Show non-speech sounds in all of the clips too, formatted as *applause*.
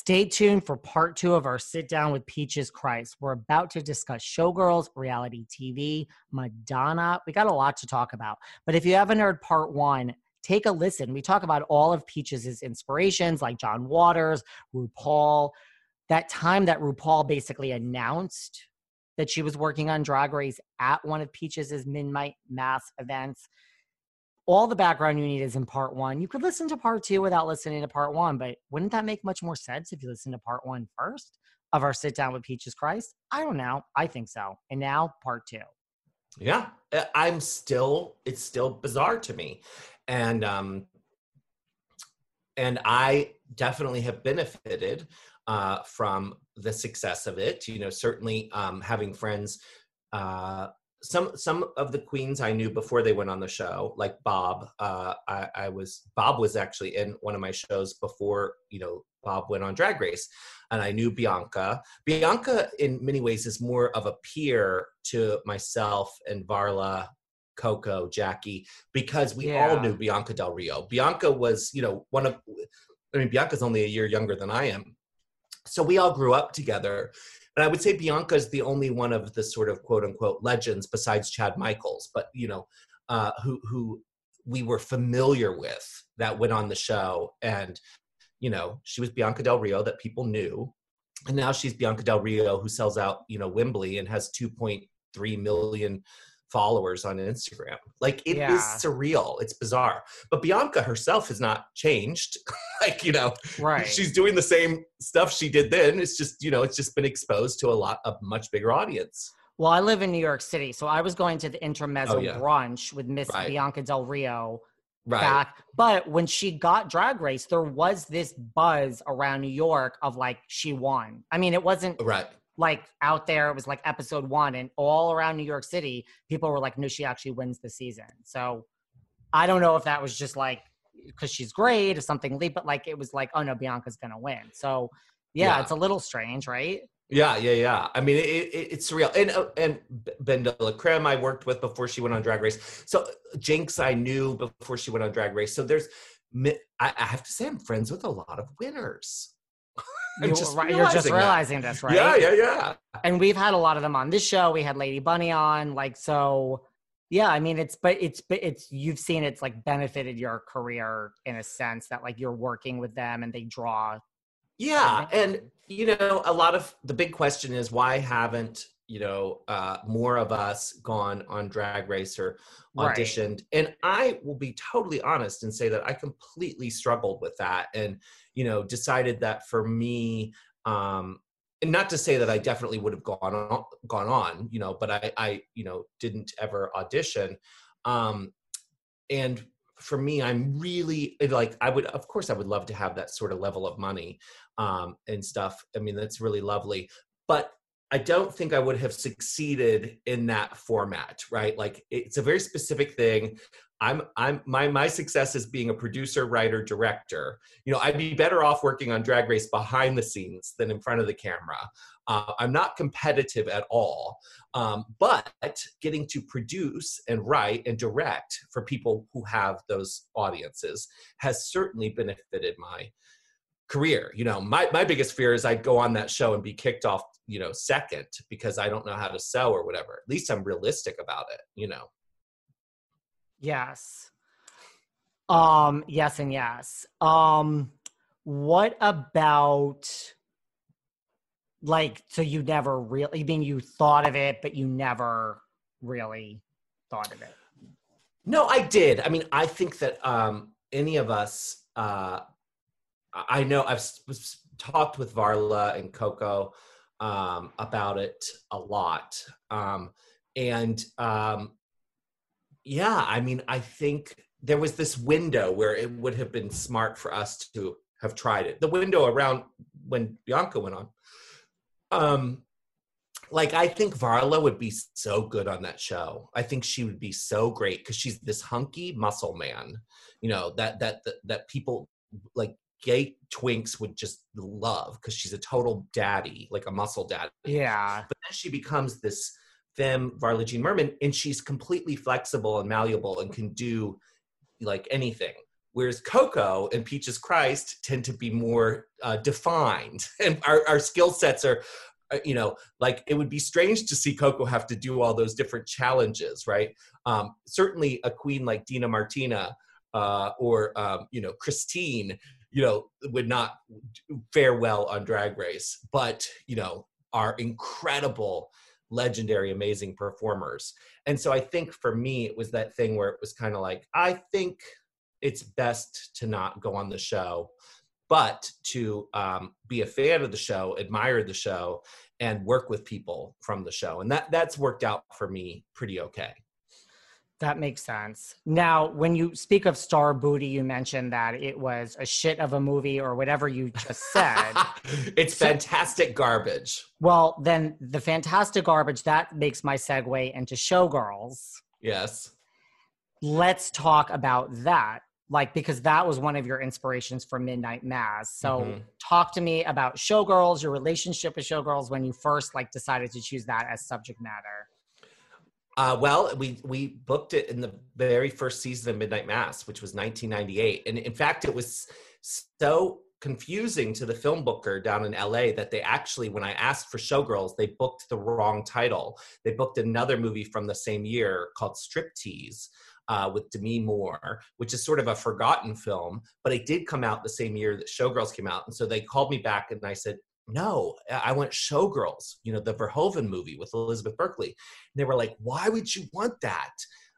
Stay tuned for part two of our sit down with Peaches Christ. We're about to discuss showgirls, reality TV, Madonna. We got a lot to talk about. But if you haven't heard part one, take a listen. We talk about all of Peaches' inspirations, like John Waters, RuPaul. That time that RuPaul basically announced that she was working on Drag Race at one of Peaches' midnight mass events all the background you need is in part one. You could listen to part two without listening to part one, but wouldn't that make much more sense if you listen to part one first of our sit down with Peaches Christ? I don't know. I think so. And now part two. Yeah, uh, I'm still. It's still bizarre to me, and um, and I definitely have benefited uh, from the success of it. You know, certainly um, having friends uh, some some of the queens I knew before they went on the show, like Bob. Uh, I, I, was Bob was actually in one of my shows before you know Bob went on Drag Race, and I knew Bianca. Bianca, in many ways, is more of a peer to myself and Varla, Coco, Jackie, because we yeah. all knew Bianca Del Rio. Bianca was you know one of, I mean Bianca's only a year younger than I am, so we all grew up together and I would say Bianca is the only one of the sort of quote unquote legends besides Chad Michaels, but you know, uh, who who we were familiar with that went on the show, and you know, she was Bianca Del Rio that people knew, and now she's Bianca Del Rio who sells out you know Wembley and has 2.3 million followers on Instagram. Like it yeah. is surreal. It's bizarre. But Bianca herself has not changed. *laughs* like, you know, right. she's doing the same stuff she did then. It's just, you know, it's just been exposed to a lot of much bigger audience. Well, I live in New York City, so I was going to the intermezzo oh, yeah. brunch with Miss right. Bianca Del Rio right. back. But when she got Drag Race, there was this buzz around New York of like she won. I mean, it wasn't right like out there it was like episode one and all around new york city people were like no she actually wins the season so i don't know if that was just like because she's great or something but like it was like oh no bianca's gonna win so yeah, yeah. it's a little strange right yeah, yeah, yeah. I mean, it, it, it's surreal. And uh, and BenDeLaCreme I worked with before she went on Drag Race. So Jinkx I knew before she went on Drag Race. So there's, I have to say, I'm friends with a lot of winners. You, just you're just realizing that. this, right? Yeah, yeah, yeah. And we've had a lot of them on this show. We had Lady Bunny on, like so. Yeah, I mean, it's but it's but it's you've seen it's like benefited your career in a sense that like you're working with them and they draw. Yeah, and you know, a lot of the big question is why haven't you know uh, more of us gone on Drag racer auditioned? Right. And I will be totally honest and say that I completely struggled with that and you know decided that for me um and not to say that I definitely would have gone on, gone on, you know, but I, I, you know, didn't ever audition. Um, and for me, I'm really like, I would, of course, I would love to have that sort of level of money um, and stuff. I mean, that's really lovely. But I don't think I would have succeeded in that format, right? Like, it's a very specific thing. I'm I'm my my success is being a producer, writer, director. You know, I'd be better off working on Drag Race behind the scenes than in front of the camera. Uh, I'm not competitive at all, um, but getting to produce and write and direct for people who have those audiences has certainly benefited my career. You know, my my biggest fear is I'd go on that show and be kicked off, you know, second because I don't know how to sell or whatever. At least I'm realistic about it. You know. Yes. Um, yes and yes. Um, what about like so you never really I mean you thought of it, but you never really thought of it? No, I did. I mean, I think that um any of us uh I know I've talked with Varla and Coco um about it a lot. Um and um yeah, I mean, I think there was this window where it would have been smart for us to have tried it. The window around when Bianca went on. Um, like I think Varla would be so good on that show. I think she would be so great because she's this hunky muscle man, you know that that that, that people like gay twinks would just love because she's a total daddy, like a muscle daddy. Yeah. But then she becomes this femme Varla Jean Merman, and she's completely flexible and malleable and can do like anything. Whereas Coco and Peaches Christ tend to be more uh, defined, *laughs* and our, our skill sets are, uh, you know, like it would be strange to see Coco have to do all those different challenges, right? Um, certainly, a queen like Dina Martina uh, or um, you know Christine, you know, would not fare well on Drag Race, but you know, are incredible legendary, amazing performers. And so I think for me, it was that thing where it was kind of like, I think it's best to not go on the show, but to um, be a fan of the show, admire the show, and work with people from the show. And that that's worked out for me pretty okay. That makes sense. Now, when you speak of Star Booty, you mentioned that it was a shit of a movie or whatever you just said. *laughs* it's So- fantastic garbage. well, then the fantastic garbage that makes my segue into Showgirls. Yes. Let's talk about that. Like, because that was one of your inspirations for Midnight Mass. So, Mhm. talk to me about Showgirls, your relationship with Showgirls when you first like decided to choose that as subject matter. Uh, well, we we booked it in the very first season of Midnight Mass, which was 1998, and in fact, it was so confusing to the film booker down in LA that they actually, when I asked for Showgirls, they booked the wrong title. They booked another movie from the same year called Striptease. Uh, with Demi Moore, which is sort of a forgotten film, but it did come out the same year that Showgirls came out. And so they called me back and I said, no, I want Showgirls, you know, the Verhoeven movie with Elizabeth Berkley. And they were like, why would you want that?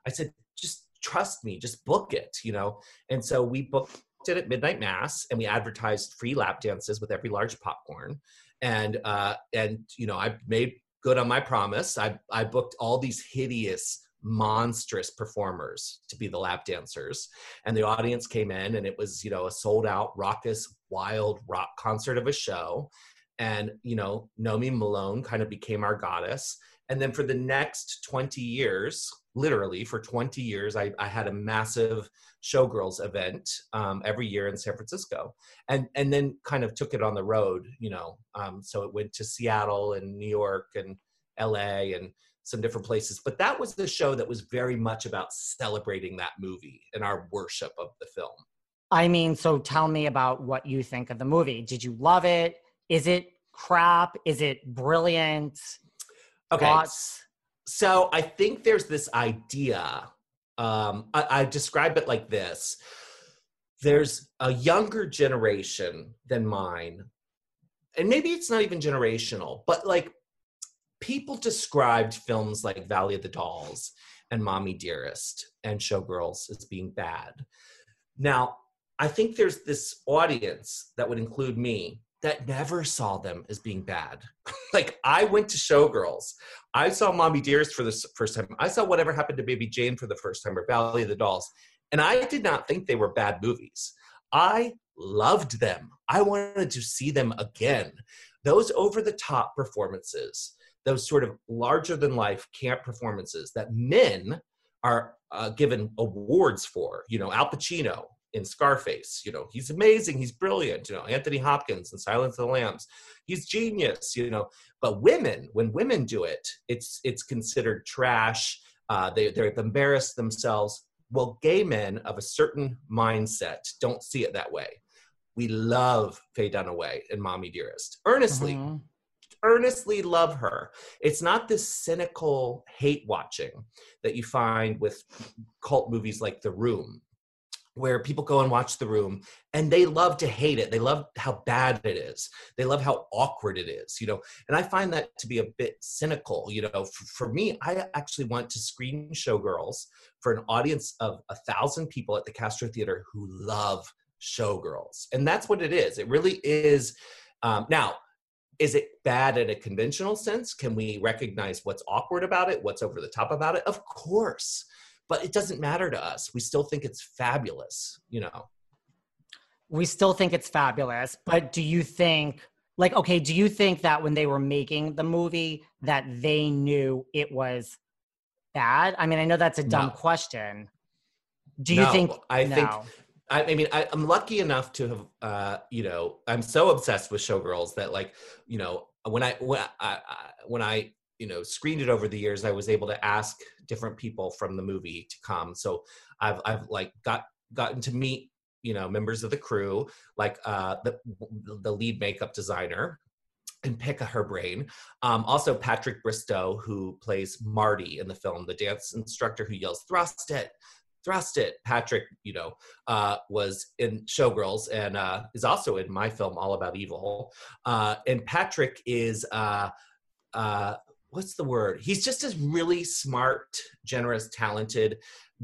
I said, just trust me, just book it, you know? And so we booked it at Midnight Mass and we advertised free lap dances with every large popcorn. And, uh, and, you know, I made good on my promise. I, I booked all these hideous, monstrous performers to be the lap dancers. And the audience came in and it was, you know, a sold out, raucous, wild rock concert of a show and you know nomi malone kind of became our goddess and then for the next 20 years literally for 20 years i, I had a massive showgirls event um, every year in san francisco and and then kind of took it on the road you know um, so it went to seattle and new york and la and some different places but that was the show that was very much about celebrating that movie and our worship of the film I mean, so tell me about what you think of the movie. Did you love it? Is it crap? Is it brilliant? okay Thoughts? So I think there's this idea. Um, I, I describe it like this: there's a younger generation than mine, and maybe it's not even generational, but like people described films like Valley of the Dolls and Mommy Dearest and Showgirls as being bad. Now, I think there's this audience that would include me that never saw them as being bad. *laughs* like I went to Showgirls. I saw Mommy Dearest for the first time. I saw Whatever Happened to Baby Jane for the first time or Valley of the Dolls. And I did not think they were bad movies. I loved them. I wanted to see them again. Those over the top performances, those sort of larger than life camp performances that men are uh, given awards for, you know, Al Pacino in Scarface, you know, he's amazing, he's brilliant, you know, Anthony Hopkins in Silence of the Lambs, he's genius, you know. But women, when women do it, it's it's considered trash. Uh, they they've embarrassed themselves. Well, gay men of a certain mindset don't see it that way. We love Faye Dunaway and Mommy Dearest earnestly, Mhm. earnestly love her. It's not this cynical hate watching that you find with cult movies like The Room, where people go and watch The Room and they love to hate it. They love how bad it is. They love how awkward it is, you know. And I find that to be a bit cynical, you know. For, for me, I actually want to screen Showgirls for an audience of a thousand people at the Castro Theater who love Showgirls, and that's what it is. It really is. Um, now, is it bad in a conventional sense? Can we recognize what's awkward about it, what's over the top about it? Of course, but it doesn't matter to us. We still think it's fabulous, you know. We still think it's fabulous, but do you think like okay, do you think that when they were making the movie that they knew it was bad? I mean, I know that's a dumb No. question. Do you No, think I no. think I, mean, I, I'm lucky enough to have, uh, you know, I'm so obsessed with Showgirls that, like, you know, when I when I, I when I you know screened it over the years, I was able to ask different people from the movie to come. So I've I've like got gotten to meet you know members of the crew, like uh, the the lead makeup designer. And pick her brain. Um, also, Patrick Bristow, who plays Marty in the film, the dance instructor who yells "Thrust it, thrust it." Patrick, you know, uh, was in Showgirls and uh, is also in my film All About Evil. Uh, and Patrick is uh, uh, what's the word? He's just a really smart, generous, talented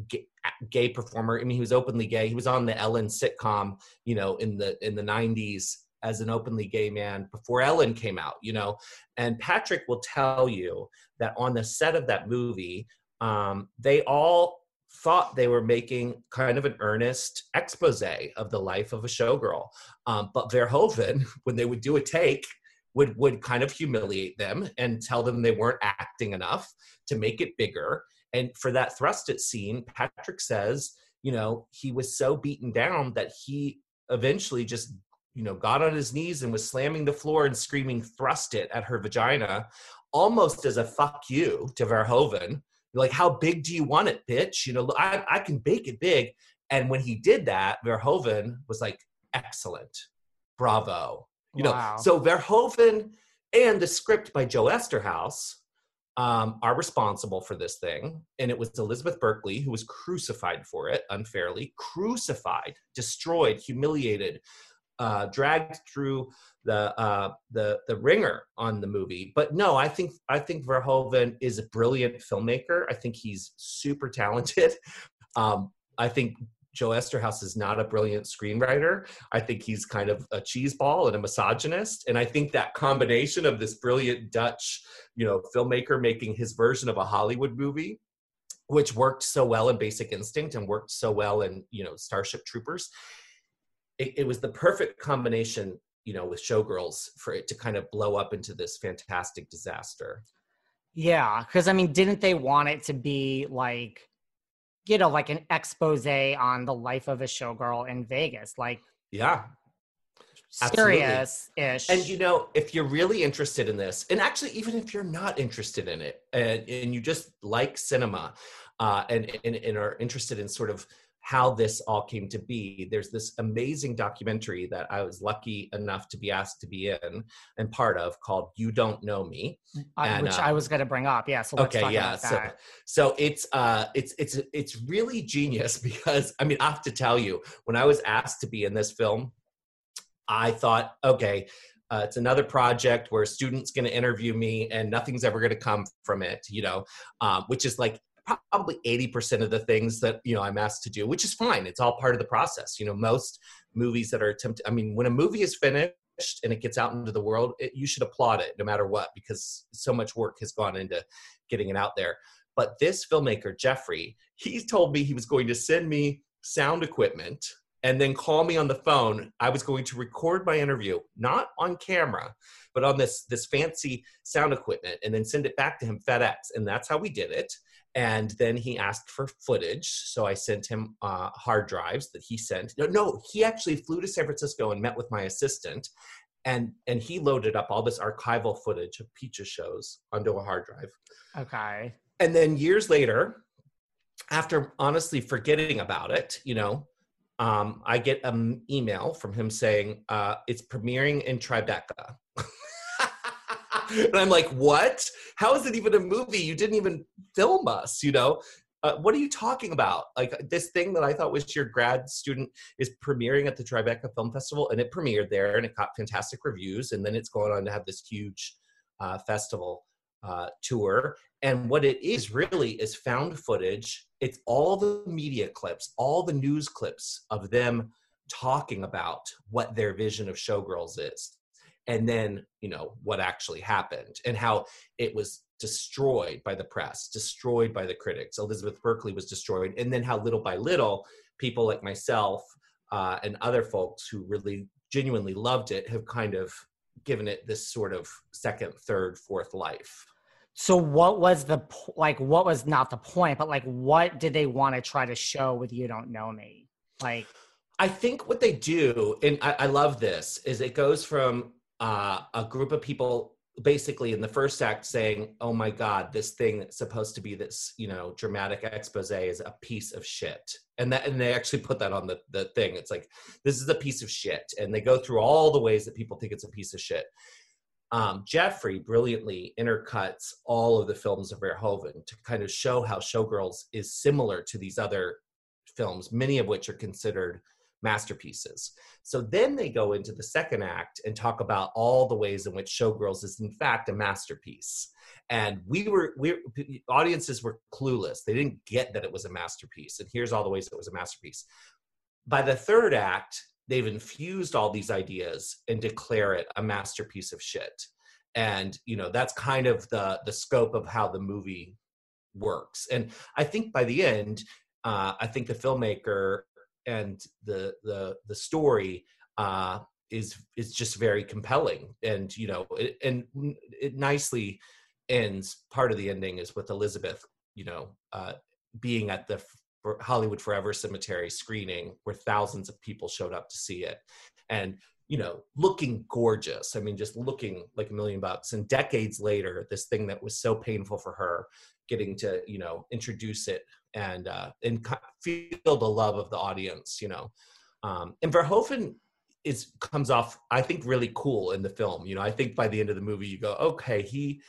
gay, gay performer. I mean, he was openly gay. He was on the Ellen sitcom, you know, in the in the '90s as an openly gay man before Ellen came out. You know, and Patrick will tell you that on the set of that movie, um, they all thought they were making kind of an earnest expose of the life of a showgirl. Um, but Verhoeven, *laughs* when they would do a take, would would kind of humiliate them and tell them they weren't acting enough to make it bigger. And for that thrust it scene, Patrick says, you know, he was so beaten down that he eventually just you know got on his knees and was slamming the floor and screaming thrust it at her vagina almost as a fuck you to verhoeven. Like how big do you want it bitch? You know i, I can bake it big. And when he did that verhoeven was like excellent. Bravo you Wow. know so verhoeven and the script by joe eszterhas um, are responsible for this thing and it was elizabeth berkley who was crucified for it unfairly crucified destroyed humiliated uh, dragged through the uh, the the ringer on the movie. But no, I think I think Verhoeven is a brilliant filmmaker. I think he's super talented. *laughs* Um, I think Joe Eszterhas is not a brilliant screenwriter. I think he's kind of a cheeseball and a misogynist. And I think that combination of this brilliant Dutch, you know, filmmaker making his version of a Hollywood movie, which worked so well in Basic Instinct and worked so well in you know Starship Troopers, it, it was the perfect combination you know with showgirls for it to kind of blow up into this fantastic disaster Yeah, because I mean, didn't they want it to be like, you know, like an expose on the life of a showgirl in Vegas, like yeah serious ish? and you know if you're really interested in this and actually even if you're not interested in it and, and you just like cinema uh, and, and and are interested in sort of how this all came to be there's this amazing documentary that i was lucky enough to be asked to be in and part of called you don't nomi and, which uh, I was going to bring up. Yeah, so let's okay talk yeah about so that. so it's uh it's it's it's really genius *laughs* because i mean i have to tell you when i was asked to be in this film i thought okay uh, it's another project where a student's going to interview me and nothing's ever going to come from it you know um, which is like probably 80% of the things that you know i'm asked to do which is fine it's all part of the process you know most movies that are attempted i mean when a movie is finished and it gets out into the world it, you should applaud it no matter what because so much work has gone into getting it out there. But this filmmaker jeffrey he told me he was going to send me sound equipment and then call me on the phone. I was going to record my interview not on camera but on this this fancy sound equipment and then send it back to him fedex and that's how we did it and then he asked for footage. So i sent him uh, hard drives that he sent. No, no he actually flew to san francisco and met with my assistant and and he loaded up all this archival footage of peaches shows onto a hard drive. Okay. and then years later after honestly forgetting about it you know um, i get an email from him saying uh, it's premiering in tribeca *laughs* *laughs* and I'm like, what? How is it even a movie? You didn't even film us, you know? Uh, what are you talking about? Like this thing that I thought was your grad student is premiering at the Tribeca Film Festival, and it premiered there, and it got fantastic reviews, and then it's going on to have this huge uh, festival uh, tour. And what it is really is found footage. It's all the media clips, all the news clips of them talking about what their vision of Showgirls is and then you know what actually happened and how it was destroyed by the press destroyed by the critics. Elizabeth berkley was destroyed. And then how little by little people like myself uh, and other folks who really genuinely loved it have kind of given it this sort of second third fourth life. So what was the like what was not the point but like what did they want to try to show with you don't nomi? Like i think what they do and i, I love this is it goes from uh, a group of people basically in the first act saying, "Oh my God, this thing that's supposed to be this you know dramatic expose is a piece of shit," and that and they actually put that on the the thing. It's like this is a piece of shit, and they go through all the ways that people think it's a piece of shit. Um, Jeffrey brilliantly intercuts all of the films of Verhoeven to kind of show how Showgirls is similar to these other films, many of which are considered masterpieces. So then they go into the second act and talk about all the ways in which Showgirls is in fact a masterpiece. And we were we audiences were clueless. They didn't get that it was a masterpiece. And here's all the ways it was a masterpiece. By the third act, they've infused all these ideas and declare it a masterpiece of shit. And you know, that's kind of the the scope of how the movie works. And I think by the end, uh, I think the filmmaker and the the the story uh, is is just very compelling, and you know, it, and it nicely ends. Part of the ending is with Elizabeth, you know, uh, being at the Hollywood Forever Cemetery screening, where thousands of people showed up to see it, and you know, looking gorgeous. I mean, just looking like a million bucks. And decades later, this thing that was so painful for her, getting to you know introduce it and uh, and feel the love of the audience, you know. Um, and Verhoeven is comes off, I think, really cool in the film. You know, I think by the end of the movie, you go, okay, he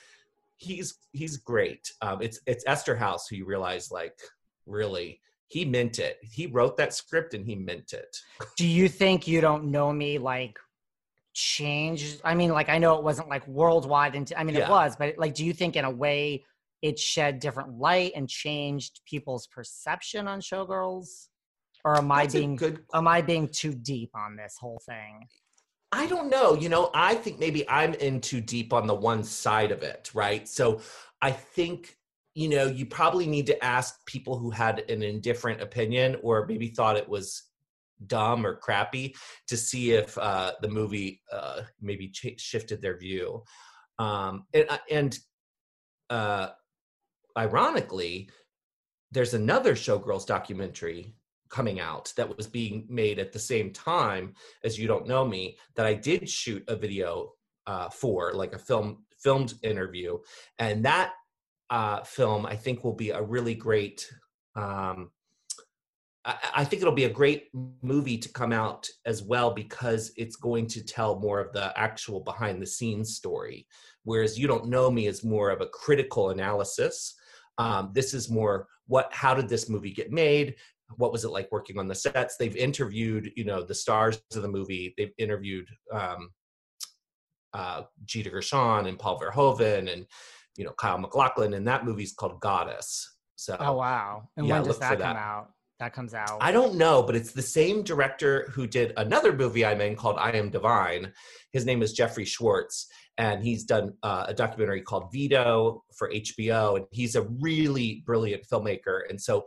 he's he's great. Um, it's it's House who you realize like really he meant it. He wrote that script and he meant it. *laughs* Do you think you don't nomi like changed? I mean, like I know it wasn't like worldwide. Into I mean, yeah. it was, but like, do you think in a way it shed different light and changed people's perception on showgirls? Or am That's i being good am i being too deep on this whole thing? I don't know you know i think maybe i'm in too deep on the one side of it right? So i think you know you probably need to ask people who had an indifferent opinion or maybe thought it was dumb or crappy to see if uh, the movie uh, maybe ch- shifted their view. Um, and, uh, and uh, ironically, there's another Showgirls documentary coming out that was being made at the same time as You Don't Nomi that I did shoot a video uh, for, like a film filmed interview, and that uh, film I think will be a really great. Um, I, I think it'll be a great movie to come out as well because it's going to tell more of the actual behind the scenes story, whereas You Don't Nomi is more of a critical analysis um, this is more what how did this movie get made? What was it like working on the sets? They've interviewed you know the stars of the movie. They've interviewed um, uh, Gina Gershon and Paul Verhoeven and you know Kyle MacLachlan and that movie's called Goddess. So oh wow. And yeah, when does that come that. out that comes out I don't know but it's the same director who did another movie I'm in called I Am Divine his name is Jeffrey Schwartz and he's done uh, a documentary called Vito for HBO, and he's a really brilliant filmmaker. And so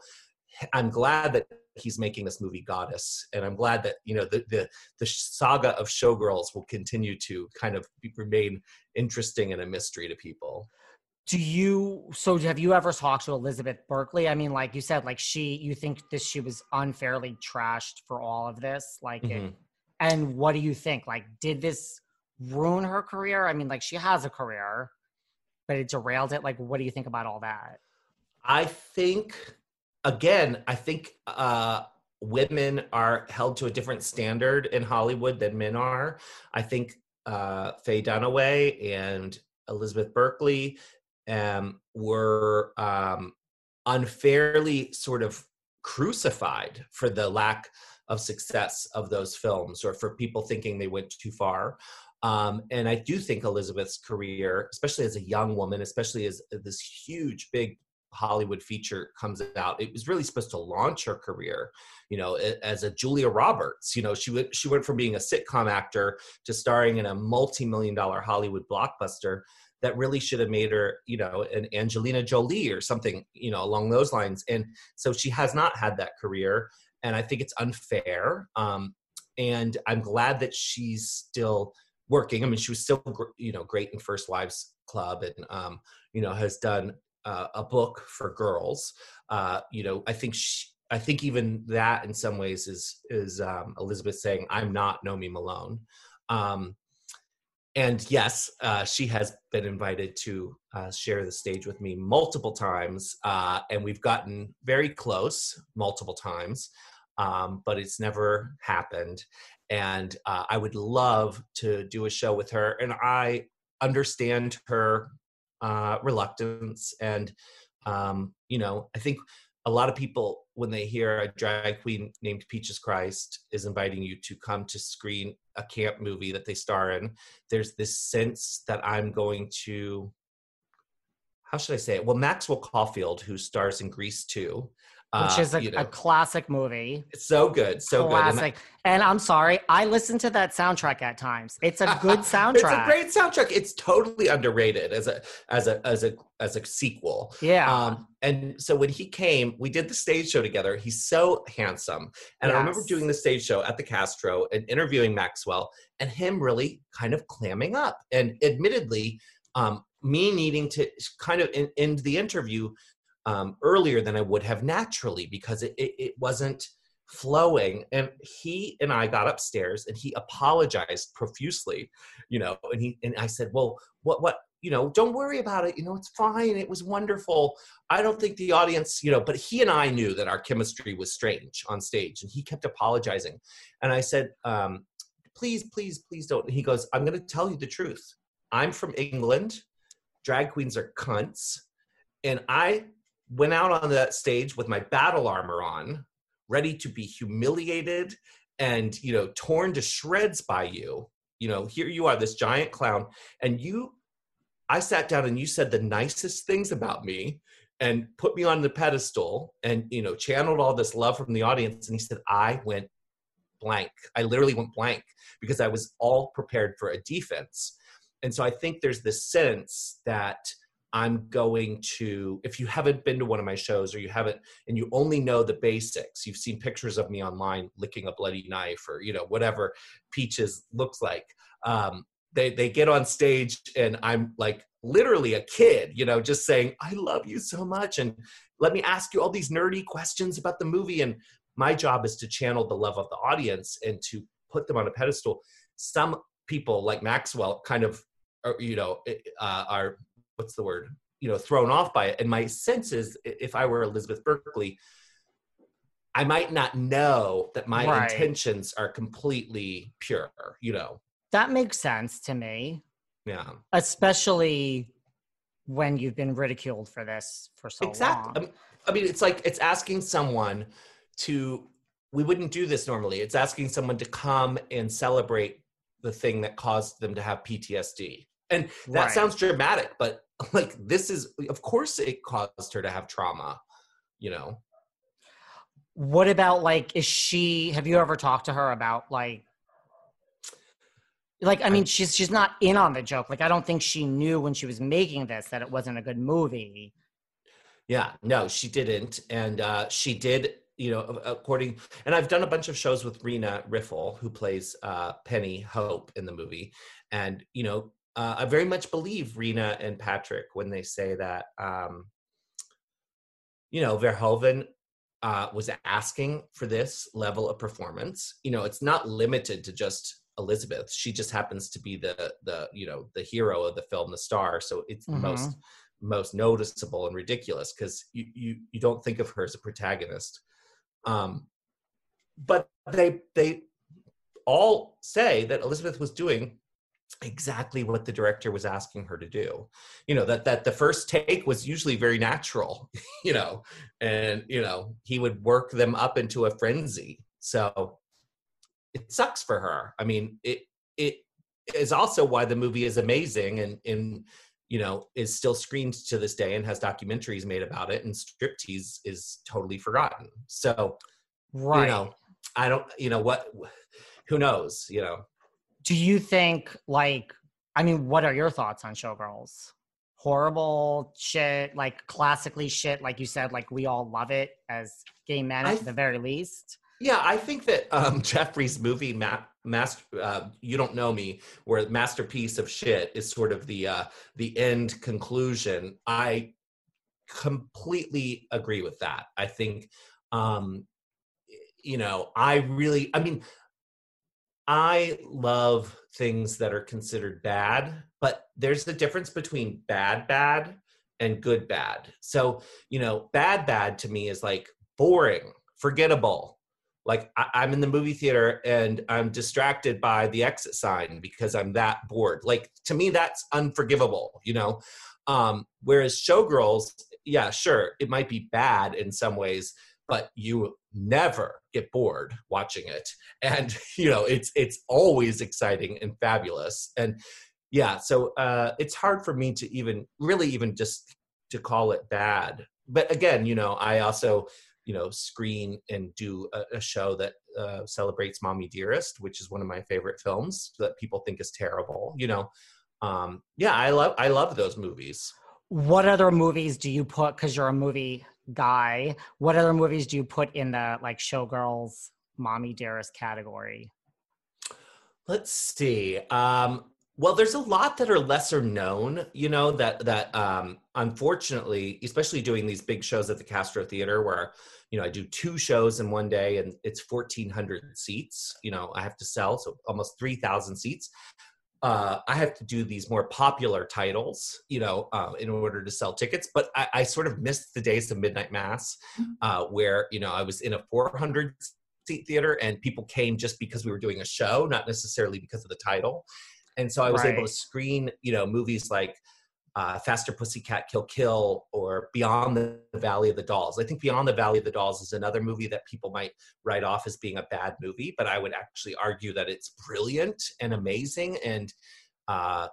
I'm glad that he's making this movie Goddess, and I'm glad that you know the the, the saga of Showgirls will continue to kind of remain interesting and a mystery to people. Do you so have you ever talked to Elizabeth Berkley? I mean, like you said, like she you think that she was unfairly trashed for all of this, like, mm-hmm. it, and what do you think? Like, did this ruin her career? I mean, like she has a career, but it derailed it. Like, what do you think about all that? I think, again, I think uh, women are held to a different standard in Hollywood than men are. I think uh, Faye Dunaway and Elizabeth Berkley um, were um, unfairly sort of crucified for the lack of success of those films or for people thinking they went too far. Um, and I do think Elizabeth's career, especially as a young woman, especially as this huge, big Hollywood feature comes out, it was really supposed to launch her career. You know, as a Julia Roberts. You know, she went she went from being a sitcom actor to starring in a multi-million dollar Hollywood blockbuster that really should have made her, you know, an Angelina Jolie or something, you know, along those lines. And so she has not had that career, and I think it's unfair. Um, and I'm glad that she's still working. I mean, she was still, you know, great in First Wives Club, and um, you know, has done uh, a book for girls. Uh, you know, I think she, I think even that in some ways is is um, Elizabeth saying, "I'm not Nomi Malone." Um, and yes, uh, she has been invited to uh, share the stage with me multiple times, uh, and we've gotten very close multiple times, um, but it's never happened and uh, I would love to do a show with her. And I understand her uh, reluctance, and um, you know, I think a lot of people when they hear a drag queen named Peaches Christ is inviting you to come to screen a camp movie that they star in, there's this sense that I'm going to how should I say it? Well, Maxwell Caulfield, who stars in Grease 2, which uh, is a, you know, a, classic movie. It's so good, so classic. good. And, and, I'm sorry, I listen to that soundtrack at times. It's a good soundtrack. *laughs* it's a great soundtrack. It's totally underrated as a as a as a as a sequel. Yeah. Um, and so when he came, we did the stage show together. He's so handsome, and yes. I remember doing the stage show at the Castro and interviewing Maxwell, and him really kind of clamming up. And admittedly, um, me needing to kind of end the interview um, earlier than I would have naturally because it, it, it wasn't flowing. And he and I got upstairs and he apologized profusely, you know, and he and I said, Well, what what you know, don't worry about it. You know, it's fine. It was wonderful. I don't think the audience, you know, but he and I knew that our chemistry was strange on stage and he kept apologizing. And I said, um, please, please, please don't. he goes, I'm going to tell you the truth. I'm from England. Drag queens are cunts. And I went out on that stage with my battle armor on, ready to be humiliated and you know torn to shreds by you. You know, here you are, this giant clown, and you. I sat down and you said the nicest things about me and put me on the pedestal and you know channeled all this love from the audience and he said i went blank i literally went blank because i was all prepared for a defense and so i think there's this sense that I'm going to, if you haven't been to one of my shows or you haven't, and you only know the basics, you've seen pictures of me online licking a bloody knife or, you know, whatever Peaches looks like. Um, they, they get on stage and I'm like literally a kid, you know, just saying, I love you so much. And let me ask you all these nerdy questions about the movie. And my job is to channel the love of the audience and to put them on a pedestal. Some people like Maxwell kind of, you know, uh, are what's the word you know thrown off by it. And my sense is if i were elizabeth berkley i might not know that my right. intentions are completely pure you know? That makes sense to me. Yeah. Especially when you've been ridiculed for this for so exactly. long. I mean it's like it's asking someone to we wouldn't do this normally. It's asking someone to come and celebrate the thing that caused them to have ptsd and that right. sounds dramatic, but *laughs* like this is, of course, it caused her to have trauma, you know? What about like, is she, have you ever talked to her about like, like I mean, she's she's not in on the joke. Like I don't think she knew when she was making this that it wasn't a good movie. Yeah, no, she didn't, and uh, she did. You know, according and I've done a bunch of shows with Rena Riffel, who plays uh, Penny Hope in the movie, and you know, uh, I very much believe Rena and Patrick when they say that, um, you know, Verhoeven uh, was asking for this level of performance. You know, it's not limited to just Elizabeth. She just happens to be the the you know the hero of the film, the star. So it's mm-hmm. most most noticeable and ridiculous because you, you you don't think of her as a protagonist. Um, but they they all say that Elizabeth was doing exactly what the director was asking her to do. You know that that the first take was usually very natural *laughs* you know and you know he would work them up into a frenzy. So it sucks for her. I mean it it is also why the movie is amazing and in you know is still screened to this day and has documentaries made about it and striptease is totally forgotten. So right. you know i don't you know what who knows you know do you think like i mean what are your thoughts on showgirls? Horrible shit like classically shit like you said like we all love it as gay men at the very least? Yeah i think that um *laughs* jeffrey's movie Ma- master uh, you don't nomi where masterpiece of shit is sort of the uh the end conclusion i completely agree with that. I think um you know i really i mean I love things that are considered bad, but there's a difference between bad, bad and good, bad. So, you know, bad, bad to me is like boring, forgettable. Like I- am in the movie theater and I'm distracted by the exit sign because I'm that bored. Like to me, that's unforgivable, you know? Um, whereas Showgirls, yeah, sure, it might be bad in some ways, but you never get bored watching it. And *laughs* you know it's it's always exciting and fabulous. And yeah so uh it's hard for me to even really even just to call it bad. But again you know i also you know screen and do a, a show that uh, celebrates mommy dearest which is one of my favorite films that people think is terrible you know. Um yeah i love i love those movies. What other movies do you put because you're a movie guy, what other movies do you put in the like showgirls, mommy dearest category? Let's see. Um, well, there's a lot that are lesser known, you know, that that um, unfortunately, especially doing these big shows at the Castro Theater, where you know I do two shows in one day and it's 1,400 seats. You know, I have to sell so almost 3,000 seats uh, I have to do these more popular titles, you know, uh, in order to sell tickets. But I, I, sort of missed the days of Midnight Mass, mm-hmm. uh, where you know I was in a 400 seat theater and people came just because we were doing a show, not necessarily because of the title. And so I was right. able to screen, you know, movies like uh, Faster Pussycat Kill Kill or Beyond the Valley of the Dolls. I think Beyond the Valley of the Dolls is another movie that people might write off as being a bad movie, but I would actually argue that it's brilliant and amazing and uh,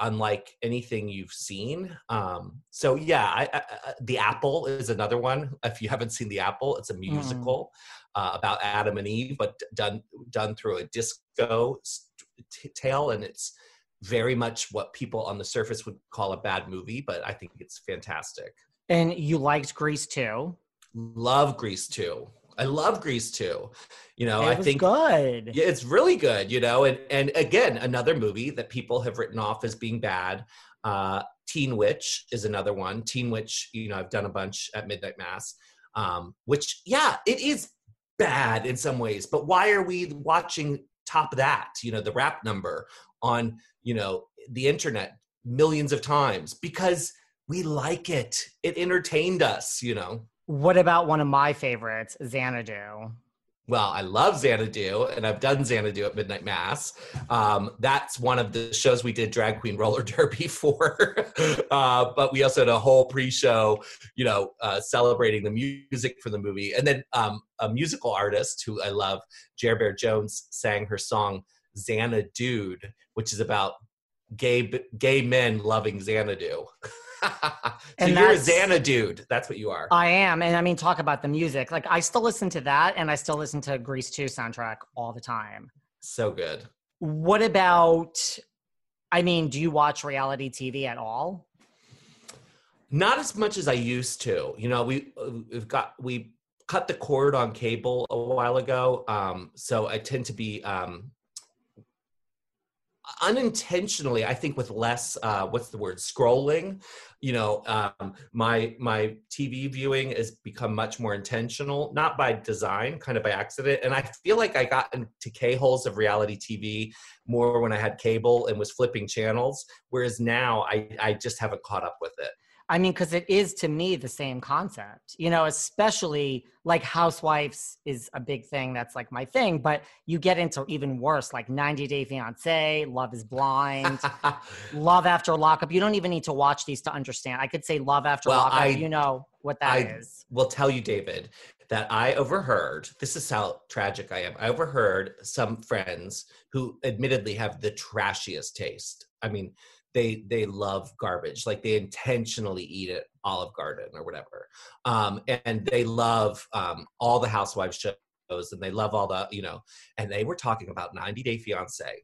unlike anything you've seen. Um, so yeah, I, I, The Apple is another one. If you haven't seen The Apple, it's a mm. musical mm. uh, about Adam and Eve, but done done through a disco t- tale, and it's very much what people on the surface would call a bad movie, but I think it's fantastic. And you liked Grease too? Love Grease too. I love Grease too. You know, I think good. Yeah, it's really good. You know, and and again, another movie that people have written off as being bad. Uh, Teen Witch is another one. Teen Witch, you know, I've done a bunch at Midnight Mass. Um, which, yeah, it is bad in some ways. But why are we watching top that? You know, the rap number on you know the internet millions of times because we like it it entertained us you know what about one of my favorites xanadu well, I love Xanadu, and I've done Xanadu at Midnight Mass. Um, that's one of the shows we did Drag Queen Roller *laughs* Derby for. *laughs* uh, but we also had a whole pre-show, you know, uh, celebrating the music for the movie. And then um, a musical artist who I love, Jer Bear Jones, sang her song Xanadude, which is about gay gay men loving Xanadu. *laughs* *laughs* so you're a Xanadude. That's what you are. I am. And I mean, talk about the music. Like, I still listen to that and I still listen to Grease 2 soundtrack all the time. So good. What about, I mean, do you watch reality TV at all? Not as much as I used to. You know, we, we've got, we cut the cord on cable a while ago. Um, so I tend to be um, unintentionally i think with less uh, what's the word scrolling you know um, my my tv viewing has become much more intentional not by design kind of by accident. And i feel like i got into k-holes of reality tv more when i had cable and was flipping channels whereas now i i just haven't caught up with it I mean, because it is to me the same concept, you know, especially like Housewives is a big thing. That's like my thing. But you get into even worse, like 90 Day Fiance, Love is Blind, *laughs* Love After Lockup. You don't even need to watch these to understand. I could say Love After well, Lockup. I, you know what that I is. will tell you, David, that I overheard. This is how tragic I am. I overheard some friends who admittedly have the trashiest taste. I mean, they they love garbage like they intentionally eat it olive garden or whatever um and they love um all the housewives shows and they love all the you know and they were talking about 90 day fiance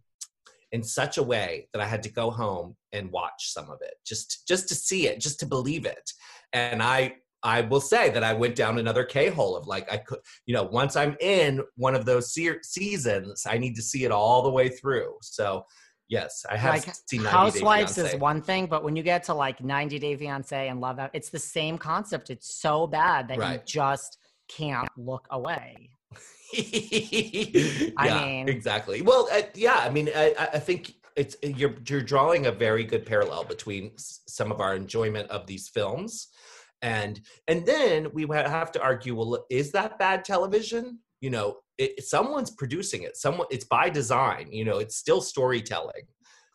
in such a way that i had to go home and watch some of it just just to see it just to believe it and i I will say that I went down another K hole of like I could, you know, once I'm in one of those se- seasons, I need to see it all the way through. So Yes, I have like, seen Housewives is one thing, but when you get to like 90 Day Fiance and Love, it's the same concept. It's so bad that right. you just can't look away. *laughs* I yeah, mean, exactly. Well, uh, yeah, I mean, I, I think it's you're you're drawing a very good parallel between some of our enjoyment of these films and and then we have to argue well is that bad television you know it, someone's producing it. Someone it's by design you know it's still storytelling.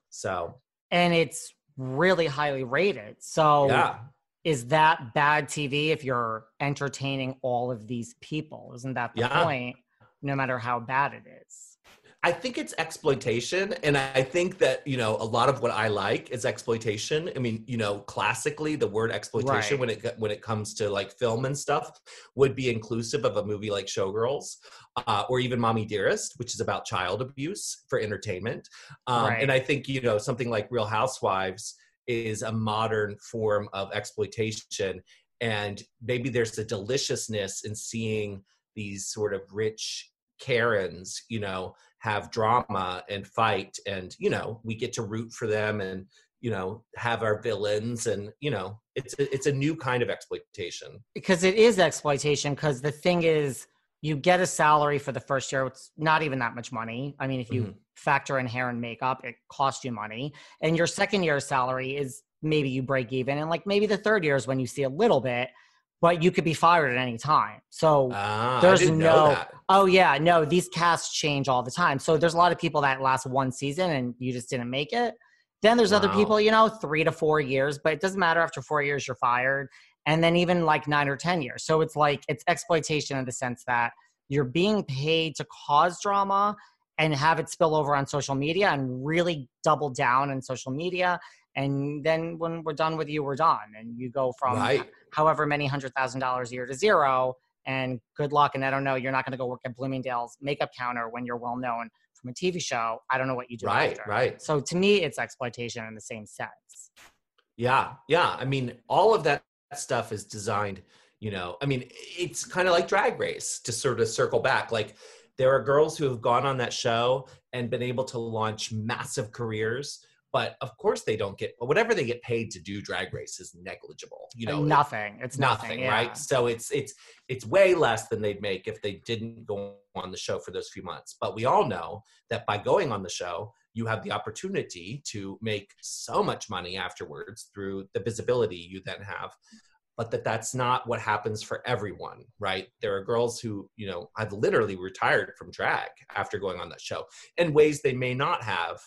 So. And it's really highly rated. So yeah. is that bad tv if you're entertaining all of these people? Isn't that the yeah. point? No matter how bad it is I think it's exploitation. And I think that, you know, a lot of what I like is exploitation. I mean, you know, classically the word exploitation right. when it when it comes to like film and stuff would be inclusive of a movie like Showgirls uh, or even Mommy Dearest, which is about child abuse for entertainment. Um, right. And I think, you know, something like Real Housewives is a modern form of exploitation. And maybe there's a deliciousness in seeing these sort of rich Karens, you know, have drama and fight and you know we get to root for them and you know have our villains and you know it's a, it's a new kind of exploitation. Because it is exploitation because the thing is you get a salary for the first year it's not even that much money. I mean if you mm-hmm. factor in hair and makeup it costs you money. And your second year salary is maybe you break even and like maybe the third year is when you see a little bit but you could be fired at any time. So ah, there's no. Oh yeah, no. These casts change all the time. So there's a lot of people that last one season and you just didn't make it. Then there's wow. other people, you know, three to four years, but it doesn't matter. After four years, you're fired, and then even like nine or ten years. So it's like it's exploitation in the sense that you're being paid to cause drama and have it spill over on social media and really double down on social media and then when we're done with you we're done. And you go from right. however many hundred thousand dollars a year to zero and good luck. And i don't know you're not going to go work at bloomingdale's makeup counter when you're well known from a tv show. I don't know what you do right after. right. So to me it's exploitation in the same sense. Yeah yeah. I mean all of that stuff is designed you know i mean it's kind of like drag race to sort of circle back. Like there are girls who have gone on that show and been able to launch massive careers but of course they don't get whatever they get paid to do drag race is negligible you uh, know nothing it's nothing, nothing yeah. right so it's it's it's way less than they'd make if they didn't go on the show for those few months. But we all know that by going on the show you have the opportunity to make so much money afterwards through the visibility you then have but that that's not what happens for everyone right? There are girls who you know have literally retired from drag after going on that show in ways they may not have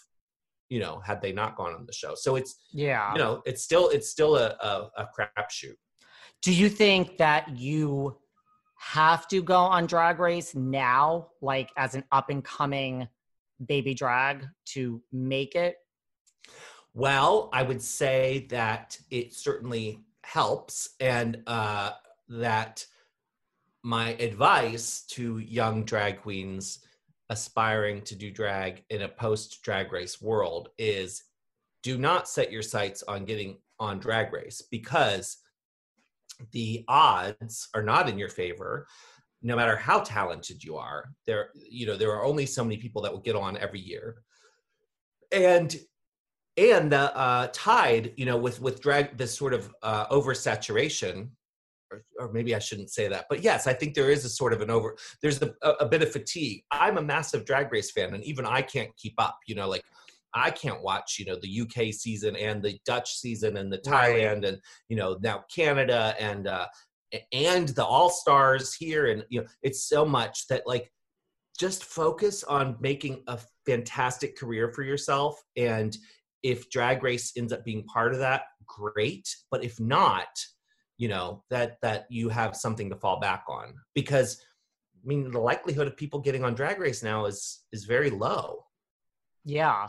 you know, had they not gone on the show. So it's yeah, you know, it's still it's still a a, a crapshoot. Do you think that you have to go on Drag Race now, like as an up and coming baby drag, to make it? Well, I would say that it certainly helps, and uh, that my advice to young drag queens aspiring to do drag in a post drag race world is do not set your sights on getting on drag race because the odds are not in your favor no matter how talented you are. There you know there are only so many people that will get on every year. And and the uh, tide you know with with drag this sort of uh, oversaturation or, or, maybe I shouldn't say that, but yes, I think there is a sort of an over. There's a, a, bit of fatigue. I'm a massive drag race fan, and even I can't keep up. You know, like I can't watch, you know, the UK season and the Dutch season and the Thailand and you know now Canada and uh, and the All Stars here and you know it's so much that like just focus on making a fantastic career for yourself and if drag race ends up being part of that great but if not you know that that you have something to fall back on because i mean the likelihood of people getting on drag race now is is very low Yeah.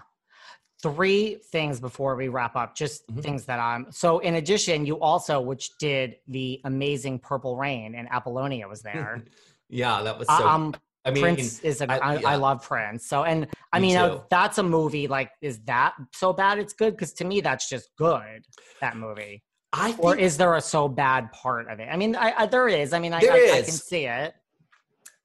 Three things before we wrap up, just Mhm. things that I'm. So, in addition, you also, which did the amazing Purple Rain, and Apollonia was there. *laughs* yeah that was so um, i mean Prince is a. I- I, I yeah. love Prince. So, and I Me mean, uh, that's a movie. Like, is that so bad? It's good because to me, that's just good. That movie, i or is there a so bad part of it? I mean, I, I there is. I mean, I, I, I can see it.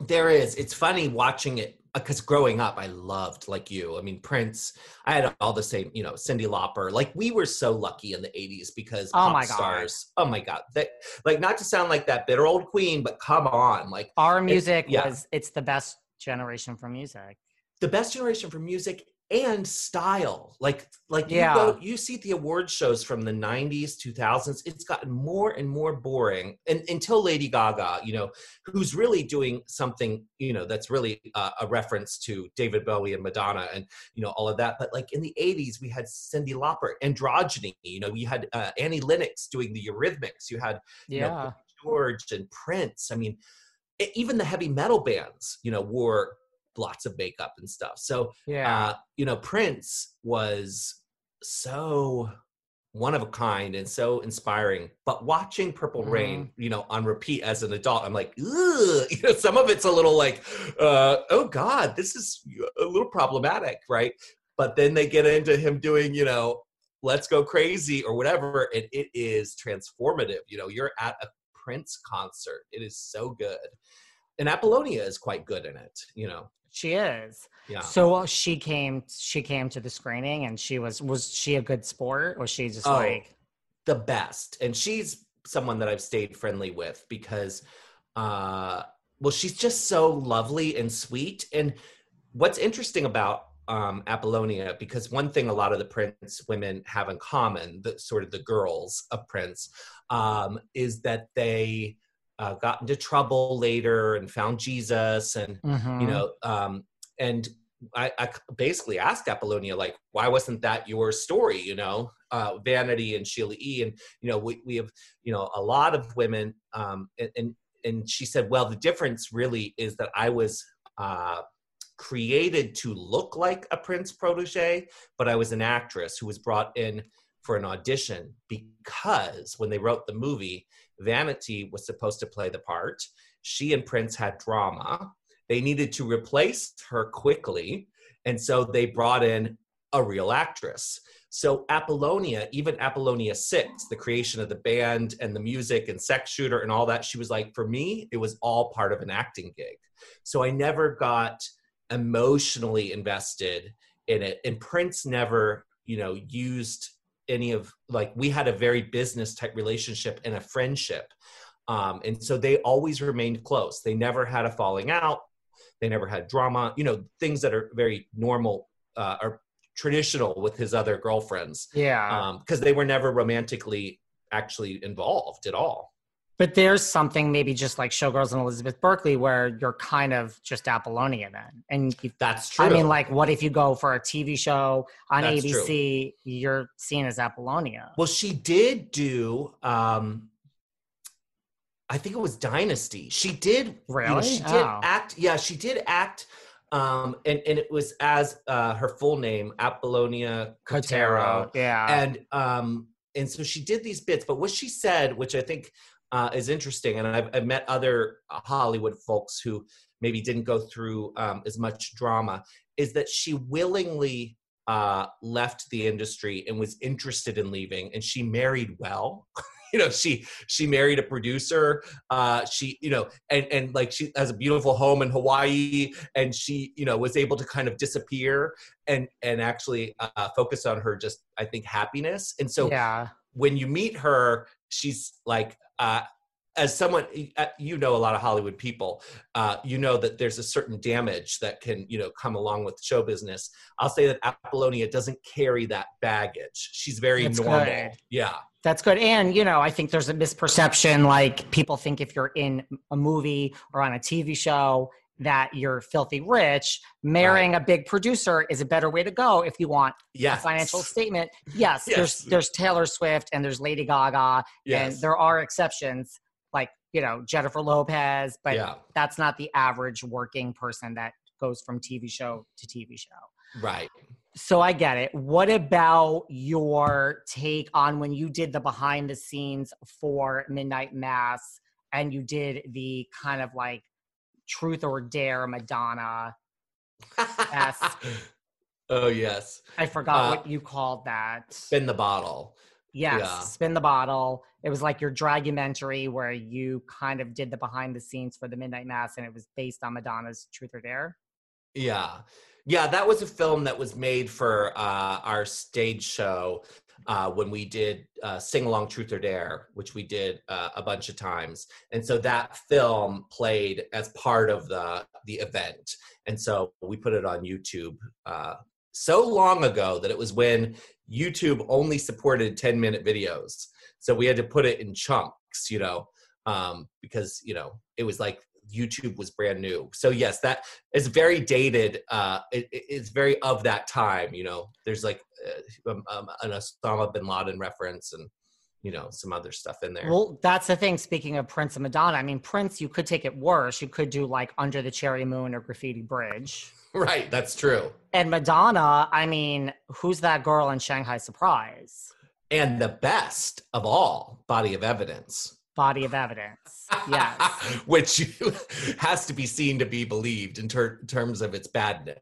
There is. It's funny watching it because growing up, I loved like you. I mean, Prince. I had all the same, you know, Cyndi Lauper. Like we were so lucky in the '80s because Oh pop my God. stars. Oh my god! That like not to sound like that bitter old queen, but come on, like Our music yeah. was. It's the best generation for music. the best generation for music and style. Like like Yeah. you go, you see the award shows from the '90s, 2000s. It's gotten more and more boring, and until Lady Gaga, you know, who's really doing something, you know, that's really uh, a reference to David Bowie and Madonna, and you know all of that. But like in the '80s, we had Cyndi Lauper, Androgyny. You know, you had uh, Annie Lennox doing the Eurythmics. You had you know, George and Prince. I mean, even the heavy metal bands, you know, wore lots of makeup and stuff. So, Yeah. uh, you know, Prince was so one of a kind and so inspiring. But watching Purple Rain, you know, on repeat as an adult, I'm like, Ugh! *laughs* you know, some of it's a little like, uh, oh God, this is a little problematic, right? But then they get into him doing, you know, let's go crazy or whatever, and it is transformative. You know, you're at a Prince concert. It is so good. And Apollonia is quite good in it, you know. She is. Yeah. So uh, she came. She came to the screening, and she was. Was she a good sport? Was she just Oh, like? the best and she's someone that i've stayed friendly with because uh well she's just so lovely and sweet and what's interesting about um apollonia because one thing a lot of the prince women have in common the sort of the girls of prince um is that they uh, got into trouble later and found jesus and Mhm. you know um and I, I basically asked apollonia like why wasn't that your story you know uh vanity and sheila e and you know we, we have you know a lot of women um and, and and she said well the difference really is that i was uh created to look like a prince protege but i was an actress who was brought in for an audition because when they wrote the movie vanity was supposed to play the part. She and prince had drama. They needed to replace her quickly and so they brought in a real actress. So apollonia even apollonia 6 the creation of the band and the music and sex shooter and all that she was like for me it was all part of an acting gig. So i never got emotionally invested in it. And prince never you know used any of like we had a very business type relationship and a friendship. Um, and so they always remained close. They never had a falling out. They never had drama you know things that are very normal uh, or traditional with his other girlfriends. Yeah. because they were never romantically actually involved at all but there's something maybe just like Showgirls and Elizabeth Berkley where you're kind of just Apollonia then, and you, that's true I mean, like, what if you go for a TV show on That's ABC? You're seen as Apollonia. Well, she did do. um I think it was Dynasty. She did. you know, Really? she did Oh. act. Yeah, she did act. Um, and and it was as uh, her full name, Apollonia Kotero. yeah. and um and so she did these bits but what she said which i think uh, is interesting and I've, I've met other hollywood folks who maybe didn't go through um, as much drama is that she willingly uh, left the industry and was interested in leaving and she married well *laughs* you know she she married a producer uh she you know and and like she has a beautiful home in hawaii and she you know was able to kind of disappear and and actually uh, focus on her just i think happiness and so yeah. when you meet her she's like uh as someone uh, you know a lot of hollywood people uh, you know that there's a certain damage that can you know come along with show business i'll say that apollonia doesn't carry that baggage she's very That's normal good. yeah That's good. And, you know, I think there's a misperception like people think if you're in a movie or on a TV show that you're filthy rich, marrying a big producer is a better way to go if you want yeah a financial statement. Yes, Yes. there's there's Taylor Swift and there's Lady Gaga and there are exceptions like, you know, Jennifer Lopez, but yeah that's not the average working person that goes from TV show to TV show. right So I get it. What about your take on when you did the behind the scenes for Midnight Mass and you did the kind of like truth or dare Madonna? *laughs* Oh yes I forgot Uh, what you called that. spin the bottle yes, yeah. spin the bottle. It was like your dragumentary where you kind of did the behind the scenes for the Midnight Mass and it was based on Madonna's Truth or Dare. Yeah. Yeah, that was a film that was made for uh, our stage show uh, when we did uh, Sing Along Truth or Dare, which we did uh, a bunch of times. And so that film played as part of the, the event. And so we put it on YouTube uh, so long ago that it was when YouTube only supported 10 minute videos. So we had to put it in chunks, you know, um, because, you know, it was like YouTube was brand new. So yes, that is very dated. Uh, it, it- it's very of that time. You know, there's like um, um, an Osama bin Laden reference and you know some other stuff in there. Well, that's the thing. Speaking of Prince and Madonna, I mean, Prince, you could take it worse. You could do like Under the Cherry Moon or Graffiti Bridge. *laughs* right, that's true. And Madonna, I mean, who's that girl in Shanghai Surprise? And the best of all, body of evidence. Body of Evidence. *laughs* Yes. which *laughs* has to be seen to be believed in ter- terms of its badness.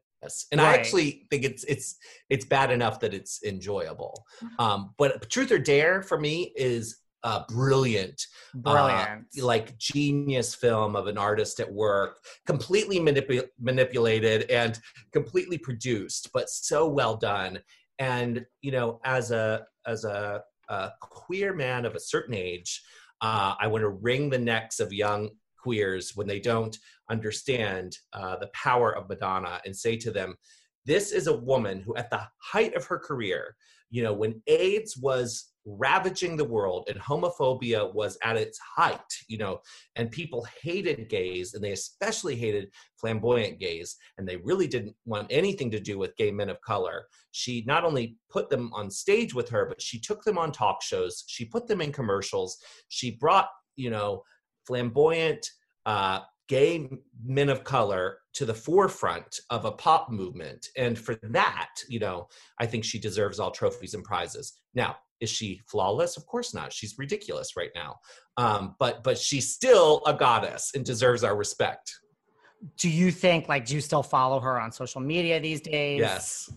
And I actually think it's it's it's bad enough that it's enjoyable. Um, but Truth or Dare for me is uh, brilliant, uh, Brilliant. like genius film of an artist at work, completely manipu- manipulated and completely produced, but so well done. And you know, as a as a, a queer man of a certain age, uh, I want to wring the necks of young queers when they don't understand uh, the power of Madonna and say to them, this is a woman who, at the height of her career, you know, when AIDS was ravaging the world and homophobia was at its height, you know, and people hated gays and they especially hated flamboyant gays and they really didn't want anything to do with gay men of color. She not only put them on stage with her, but she took them on talk shows, she put them in commercials, she brought, you know, flamboyant, uh, gay men of color to the forefront of a pop movement. And for that, you know, I think she deserves all trophies and prizes. Now, is she flawless? Of course not. She's ridiculous right now. Um, but but she's still a goddess and deserves our respect. do you think, like, do you still follow her on social media these days? Yes.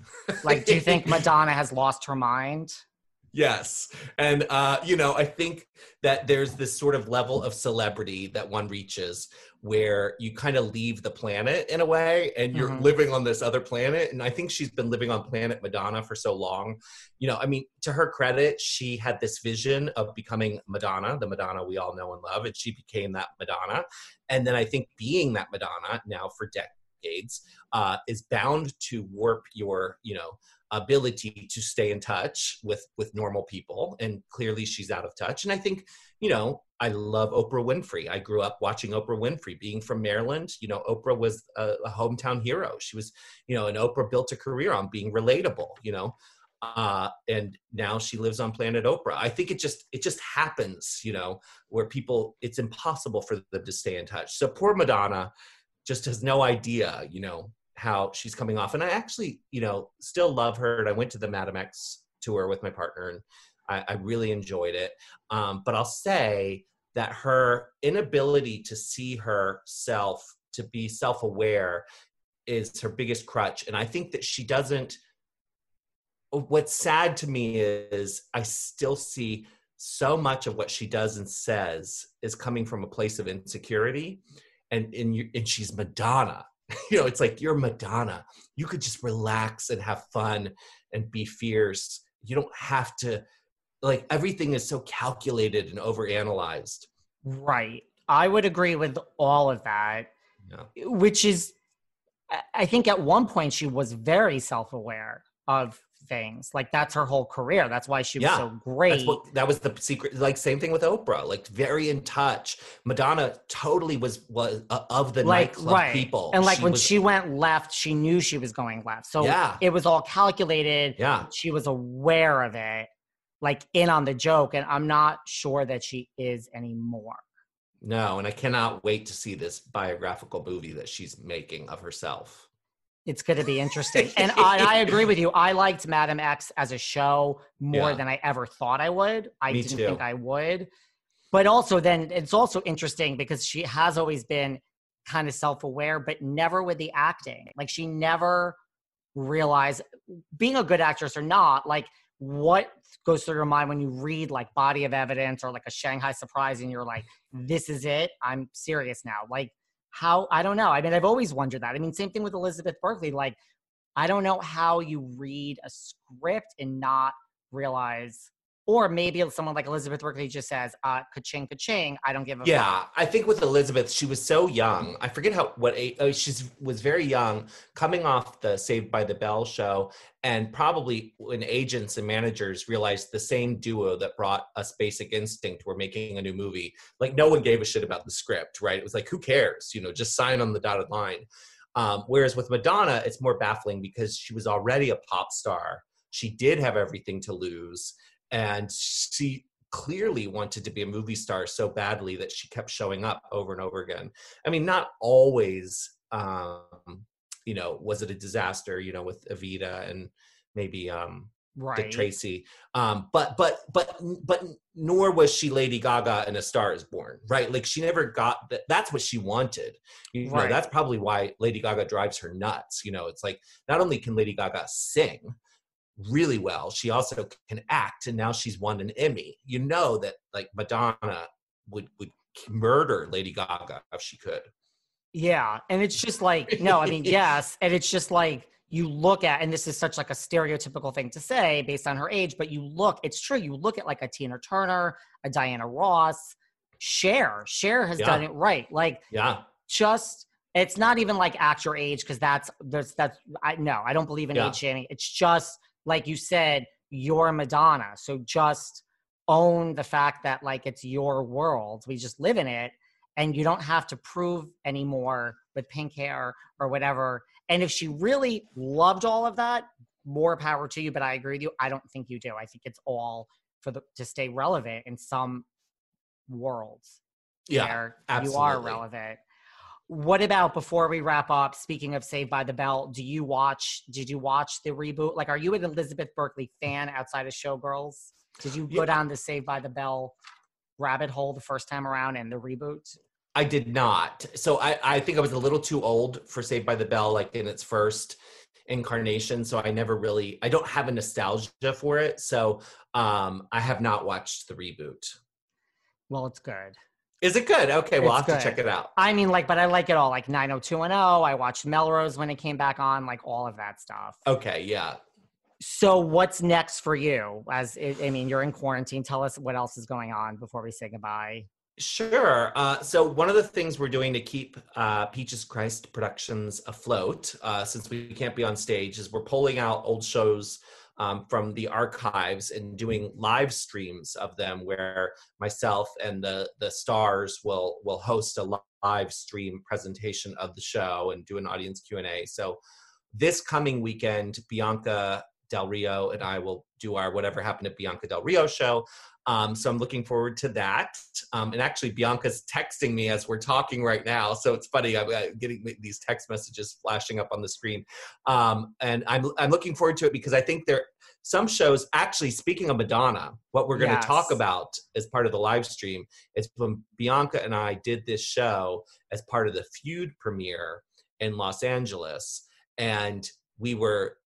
Like, do you think *laughs* Madonna has lost her mind? Yes. And, uh, you know, I think that there's this sort of level of celebrity that one reaches where you kind of leave the planet in a way and you're Mhm. living on this other planet. And I think she's been living on planet Madonna for so long. You know, I mean, to her credit, she had this vision of becoming Madonna, the Madonna we all know and love, and she became that Madonna. And then I think being that Madonna now for decades uh, is bound to warp your, you know, ability to stay in touch with with normal people and clearly she's out of touch. And i think you know i love oprah winfrey. I grew up watching oprah winfrey. Being from maryland you know oprah was a, a hometown hero. She was you know and oprah built a career on being relatable you know uh, and now she lives on planet oprah. I think it just it just happens you know where people it's impossible for them to stay in touch. So poor madonna just has no idea you know how she's coming off. And I actually, you know, still love her. And I went to the Madame X tour with my partner and I, I really enjoyed it. Um, but I'll say that her inability to see herself, to be self aware, is her biggest crutch. And I think that she doesn't. What's sad to me is I still see so much of what she does and says is coming from a place of insecurity. And, and, you, and she's Madonna *laughs* you know, it's like you're Madonna. You could just relax and have fun and be fierce. You don't have to like everything is so calculated and overanalyzed. Right. I would agree with all of that, yeah. which is, I think at one point she was very self aware of things. Like that's her whole career. That's why she was yeah, so great. What, that was the secret. Like same thing with Oprah. Like very in touch. Madonna totally was was uh, of the like, nightclub right. people. And like she when was, she went left, she knew she was going left. So yeah. it was all calculated. Yeah, she was aware of it, like in on the joke. And I'm not sure that she is anymore. No, and I cannot wait to see this biographical movie that she's making of herself. It's going to be interesting. *laughs* And I, I, agree with you. I liked Madame X as a show more yeah. than I ever thought I would. I Me didn't too. think I would. But also, then it's also interesting because she has always been kind of self aware, but never with the acting. Like, she never realized being a good actress or not, like, what goes through your mind when you read like body of evidence or like a Shanghai surprise and you're like, this is it. I'm serious now. Like, how I don't know. I mean, I've always wondered that. I mean, same thing with Elizabeth Berkley. Like, I don't know how you read a script and not realize or maybe someone like Elizabeth Berkley just says, uh, ka-ching, ka-ching, I don't give a Yeah, fuck. I think with Elizabeth, she was so young. I forget how, what, age, oh, she was very young, coming off the Saved by the Bell show. And probably when agents and managers realized the same duo that brought us Basic Instinct were making a new movie, like no one gave a shit about the script, right? It was like, who cares? You know, just sign on the dotted line. Um, whereas with Madonna, it's more baffling because she was already a pop star. She did have everything to lose and she clearly wanted to be a movie star so badly that she kept showing up over and over again. I mean, not always, um, you know, was it a disaster, you know, with Evita and maybe um, right. Dick Tracy. Um, but but but but nor was she Lady Gaga in A Star Is Born, right? Like she never got that. That's what she wanted. You right. know, that's probably why Lady Gaga drives her nuts. You know, it's like not only can Lady Gaga sing, really well. She also can act, and now she's won an Emmy. You know that like Madonna would would murder Lady Gaga if she could. Yeah, and it's just like no, I mean *laughs* yes, and it's just like you look at, and this is such like a stereotypical thing to say based on her age, but you look, it's true. You look at like a Tina Turner, a Diana Ross, Cher. Cher has yeah. done it right. Like yeah, just it's not even like at your age because that's there's that's I no, I don't believe in yeah. age shaming. It's just like you said, you're Madonna. So just own the fact that like it's your world. We just live in it and you don't have to prove anymore with pink hair or whatever. And if she really loved all of that, more power to you. But I agree with you. I don't think you do. I think it's all for the to stay relevant in some worlds. Yeah, absolutely. you are relevant. What about before we wrap up? Speaking of Saved by the Bell, do you watch? Did you watch the reboot? Like, are you an Elizabeth Berkley fan outside of Showgirls? Did you go yeah. down the Saved by the Bell rabbit hole the first time around and the reboot? I did not. So I, I think I was a little too old for Saved by the Bell, like in its first incarnation. So I never really, I don't have a nostalgia for it. So um, I have not watched the reboot. Well, it's good. Is it good? Okay, well, I'll have good. to check it out. I mean, like, but I like it all. Like 90210. I watched Melrose when it came back on, like all of that stuff. Okay, yeah. So, what's next for you? As I mean, you're in quarantine. Tell us what else is going on before we say goodbye. Sure. Uh, so, one of the things we're doing to keep uh, Peaches Christ Productions afloat, uh, since we can't be on stage, is we're pulling out old shows um, from the archives and doing live streams of them where myself and the the stars will will host a live stream presentation of the show and do an audience q&a so this coming weekend bianca del rio and i will do our whatever happened at bianca del rio show um, so I'm looking forward to that. Um, and actually, Bianca's texting me as we're talking right now. So it's funny. I'm uh, getting these text messages flashing up on the screen. Um, and I'm, I'm looking forward to it because I think there some shows, actually, speaking of Madonna, what we're going to yes. talk about as part of the live stream is when Bianca and I did this show as part of the Feud premiere in Los Angeles. And we were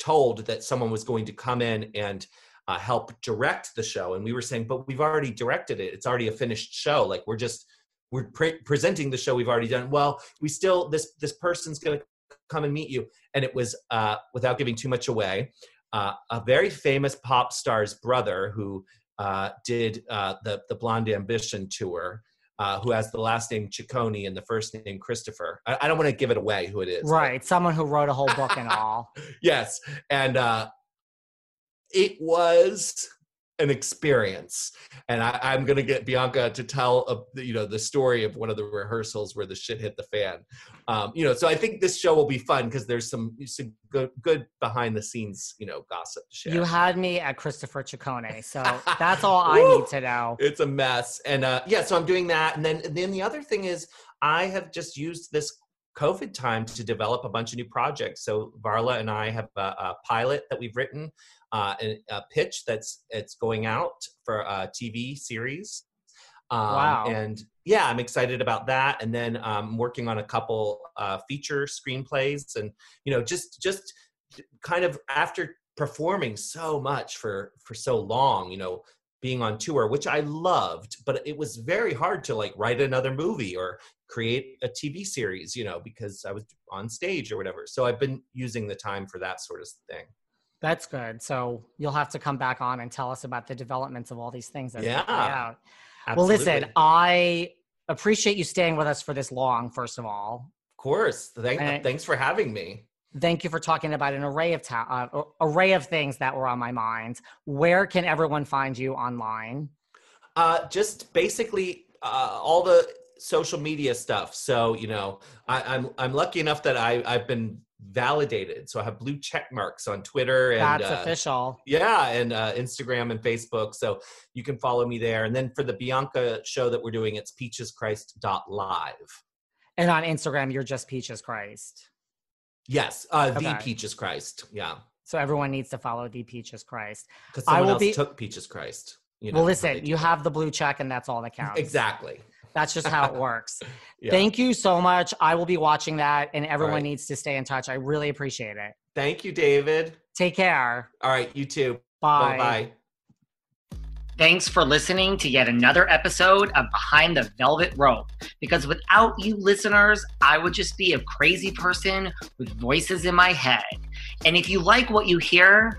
told that someone was going to come in and uh, help direct the show and we were saying but we've already directed it. It's already a finished show. Like we're just we're pre- presenting the show we've already done. Well we still this this person's going to come and meet you. And it was uh, without giving too much away uh, a very famous pop star's brother who uh, did uh, the the blonde ambition tour uh, who has the last name Ciccone and the first name Christopher. I, I don't want to give it away who it is. Right, someone who wrote a whole book and *laughs* all. yes, and uh, it was an experience. And I, am gonna get bianca to tell a, you know the story of one of the rehearsals where the shit hit the fan. Um, you know so i think this show will be fun because there's some, some good, good behind the scenes you know gossip to share. You had me at christopher ciccone so *laughs* that's all i need to know. It's a mess. And uh, yeah so i'm doing that. And then then the other thing is i have just used this COVID time to develop a bunch of new projects. So Varla and I have a, a pilot that we've written uh, a, a, pitch that's it's going out for a TV series. Um, wow! And yeah, I'm excited about that. And then um, working on a couple uh, feature screenplays, and you know, just just kind of after performing so much for for so long, you know, being on tour, which I loved, but it was very hard to like write another movie or create a TV series, you know, because I was on stage or whatever. So I've been using the time for that sort of thing. That's good. So you'll have to come back on and tell us about the developments of all these things. That yeah. Out. Well, listen, I appreciate you staying with us for this long. First of all, of course. Thank, thanks for having me. Thank you for talking about an array of ta- uh, array of things that were on my mind. Where can everyone find you online? Uh, just basically uh, all the social media stuff. So you know, I, I'm I'm lucky enough that I I've been validated. So I have blue check marks on Twitter and that's uh, official. Yeah, and uh, Instagram and Facebook. So you can follow me there. And then for the Bianca show that we're doing, it's peacheschrist.live. And on Instagram, you're just Peaches Christ. Yes, uh, okay. the Peaches Christ. Yeah. So everyone needs to follow the Peaches Christ. Because someone I will else be... took Peaches Christ. You know, well, listen, you have the blue check, and that's all that counts. Exactly. That's just how it works. *laughs* yeah. Thank you so much. I will be watching that, and everyone right. needs to stay in touch. I really appreciate it. Thank you, David. Take care. All right, you too. Bye. Bye. Thanks for listening to yet another episode of Behind the Velvet Rope. Because without you listeners, I would just be a crazy person with voices in my head. And if you like what you hear,